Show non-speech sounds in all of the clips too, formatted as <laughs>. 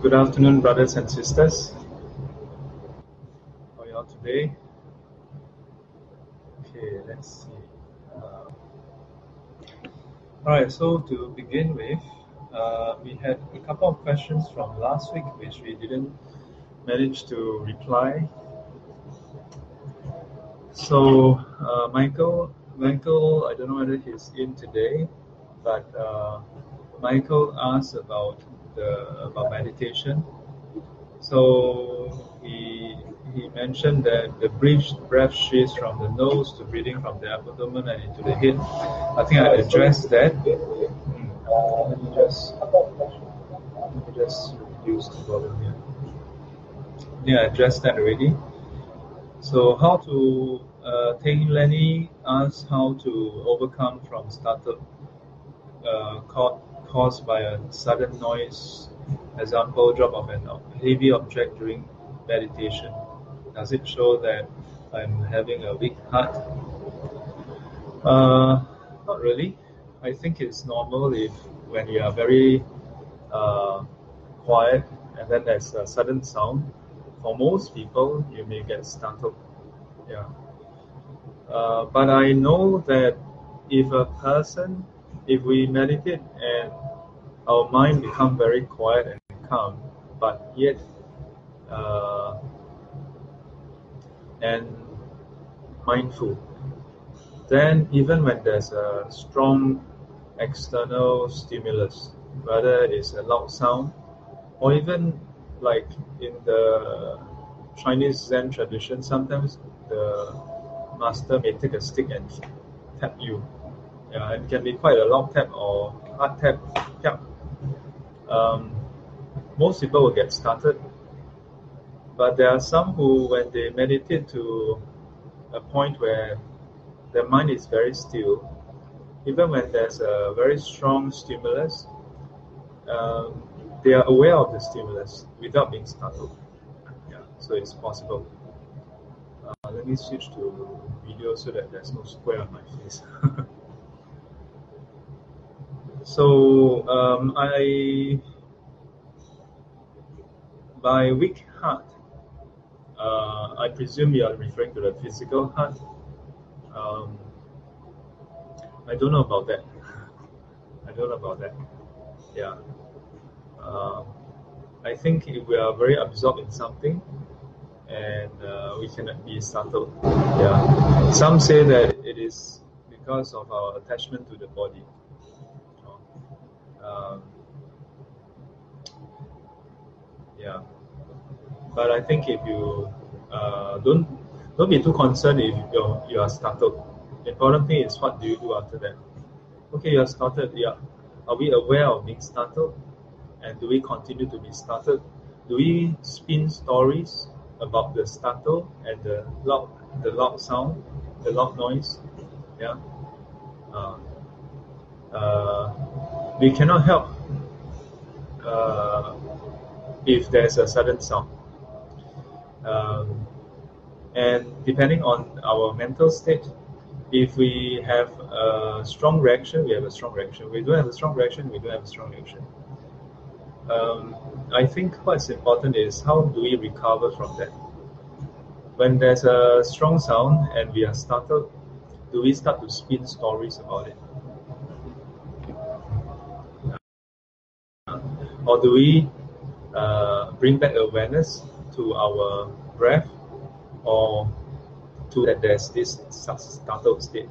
Good afternoon, brothers and sisters. How are you all today? Okay, let's see. Uh, all right, so to begin with, uh, we had a couple of questions from last week which we didn't manage to reply. So, uh, Michael, Michael, I don't know whether he's in today, but uh, Michael asked about the about meditation. So he he mentioned that the brief breath shifts from the nose to breathing from the abdomen and into the head. I think I addressed that. Hmm. Let me just let me just reduce the volume here. Yeah, I addressed that already. So how to uh, Teng Lenny asked how to overcome from startled uh, caused by a sudden noise, example, drop of a heavy object during meditation? Does it show that I'm having a weak heart? Uh, not really. I think it's normal if when you are very uh, quiet and then there's a sudden sound. For most people, you may get startled. Yeah. Uh, but I know that if a person if we meditate and our mind become very quiet and calm, but yet uh, and mindful, then even when there's a strong external stimulus, whether it's a loud sound or even like in the Chinese Zen tradition, sometimes the master may take a stick and tap you yeah, it can be quite a long tap or hard tap. Yeah. Um, most people will get started, but there are some who, when they meditate to a point where their mind is very still, even when there's a very strong stimulus, um, they are aware of the stimulus without being startled. Yeah, so it's possible. Uh, let me switch to video so that there's no square on my face. <laughs> So um, I, by weak heart, uh, I presume you are referring to the physical heart. Um, I don't know about that. <laughs> I don't know about that. Yeah. Um, I think if we are very absorbed in something, and uh, we cannot be startled. Yeah. Some say that it is because of our attachment to the body. Um, yeah, but I think if you uh, don't don't be too concerned if you you are startled. The important thing is what do you do after that. Okay, you are startled. Yeah, are we aware of being startled, and do we continue to be startled? Do we spin stories about the startle and the loud the loud sound, the loud noise? Yeah. Uh, uh, we cannot help uh, if there's a sudden sound. Um, and depending on our mental state, if we have a strong reaction, we have a strong reaction. We don't have a strong reaction, we don't have a strong reaction. Um, I think what's important is how do we recover from that? When there's a strong sound and we are startled, do we start to spin stories about it? Or do we uh, bring back awareness to our breath or to that there's this startled state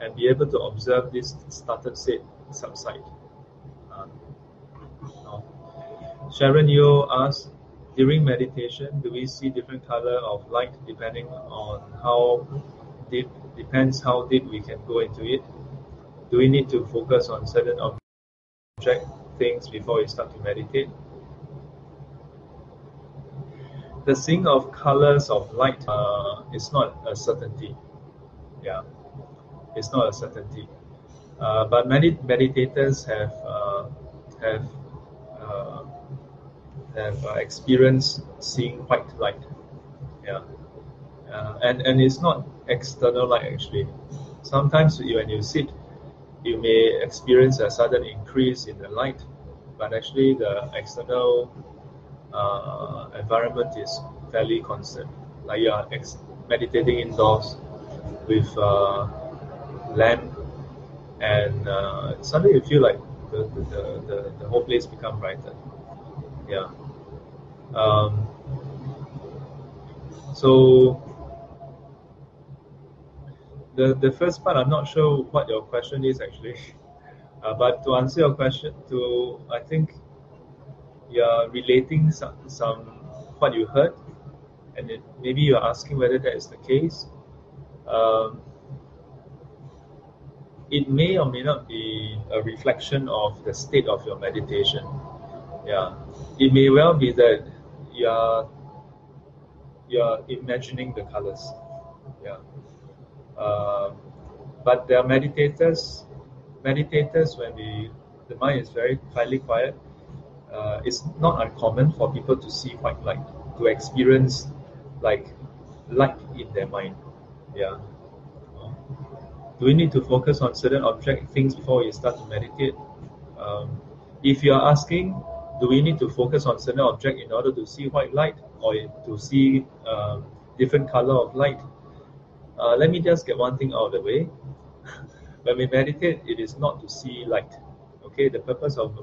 and be able to observe this startled state subside. Uh, Sharon Yo asked, during meditation, do we see different color of light depending on how deep, depends how deep we can go into it? Do we need to focus on certain object things before you start to meditate. The seeing of colors of light uh, is not a certainty. Yeah, it's not a certainty. Uh, but many meditators have uh, have uh, have uh, experienced seeing white light. Yeah, uh, and and it's not external light actually. Sometimes when you sit you may experience a sudden increase in the light, but actually the external uh, environment is fairly constant. Like you are ex- meditating indoors with uh, lamp, and uh, suddenly you feel like the, the, the, the, whole place become brighter. Yeah. Um, so the the first part, I'm not sure what your question is actually, <laughs> uh, but to answer your question, to I think you're relating some, some what you heard, and it, maybe you're asking whether that is the case. Um, it may or may not be a reflection of the state of your meditation. Yeah, it may well be that you're you're imagining the colors. Yeah, uh, but there are meditators. Meditators, when we the mind is very highly quiet, uh, it's not uncommon for people to see white light, to experience like light in their mind. Yeah. Do we need to focus on certain object things before we start to meditate? Um, if you are asking, do we need to focus on certain object in order to see white light or to see uh, different color of light? Uh, let me just get one thing out of the way. <laughs> when we meditate, it is not to see light. Okay, the purpose of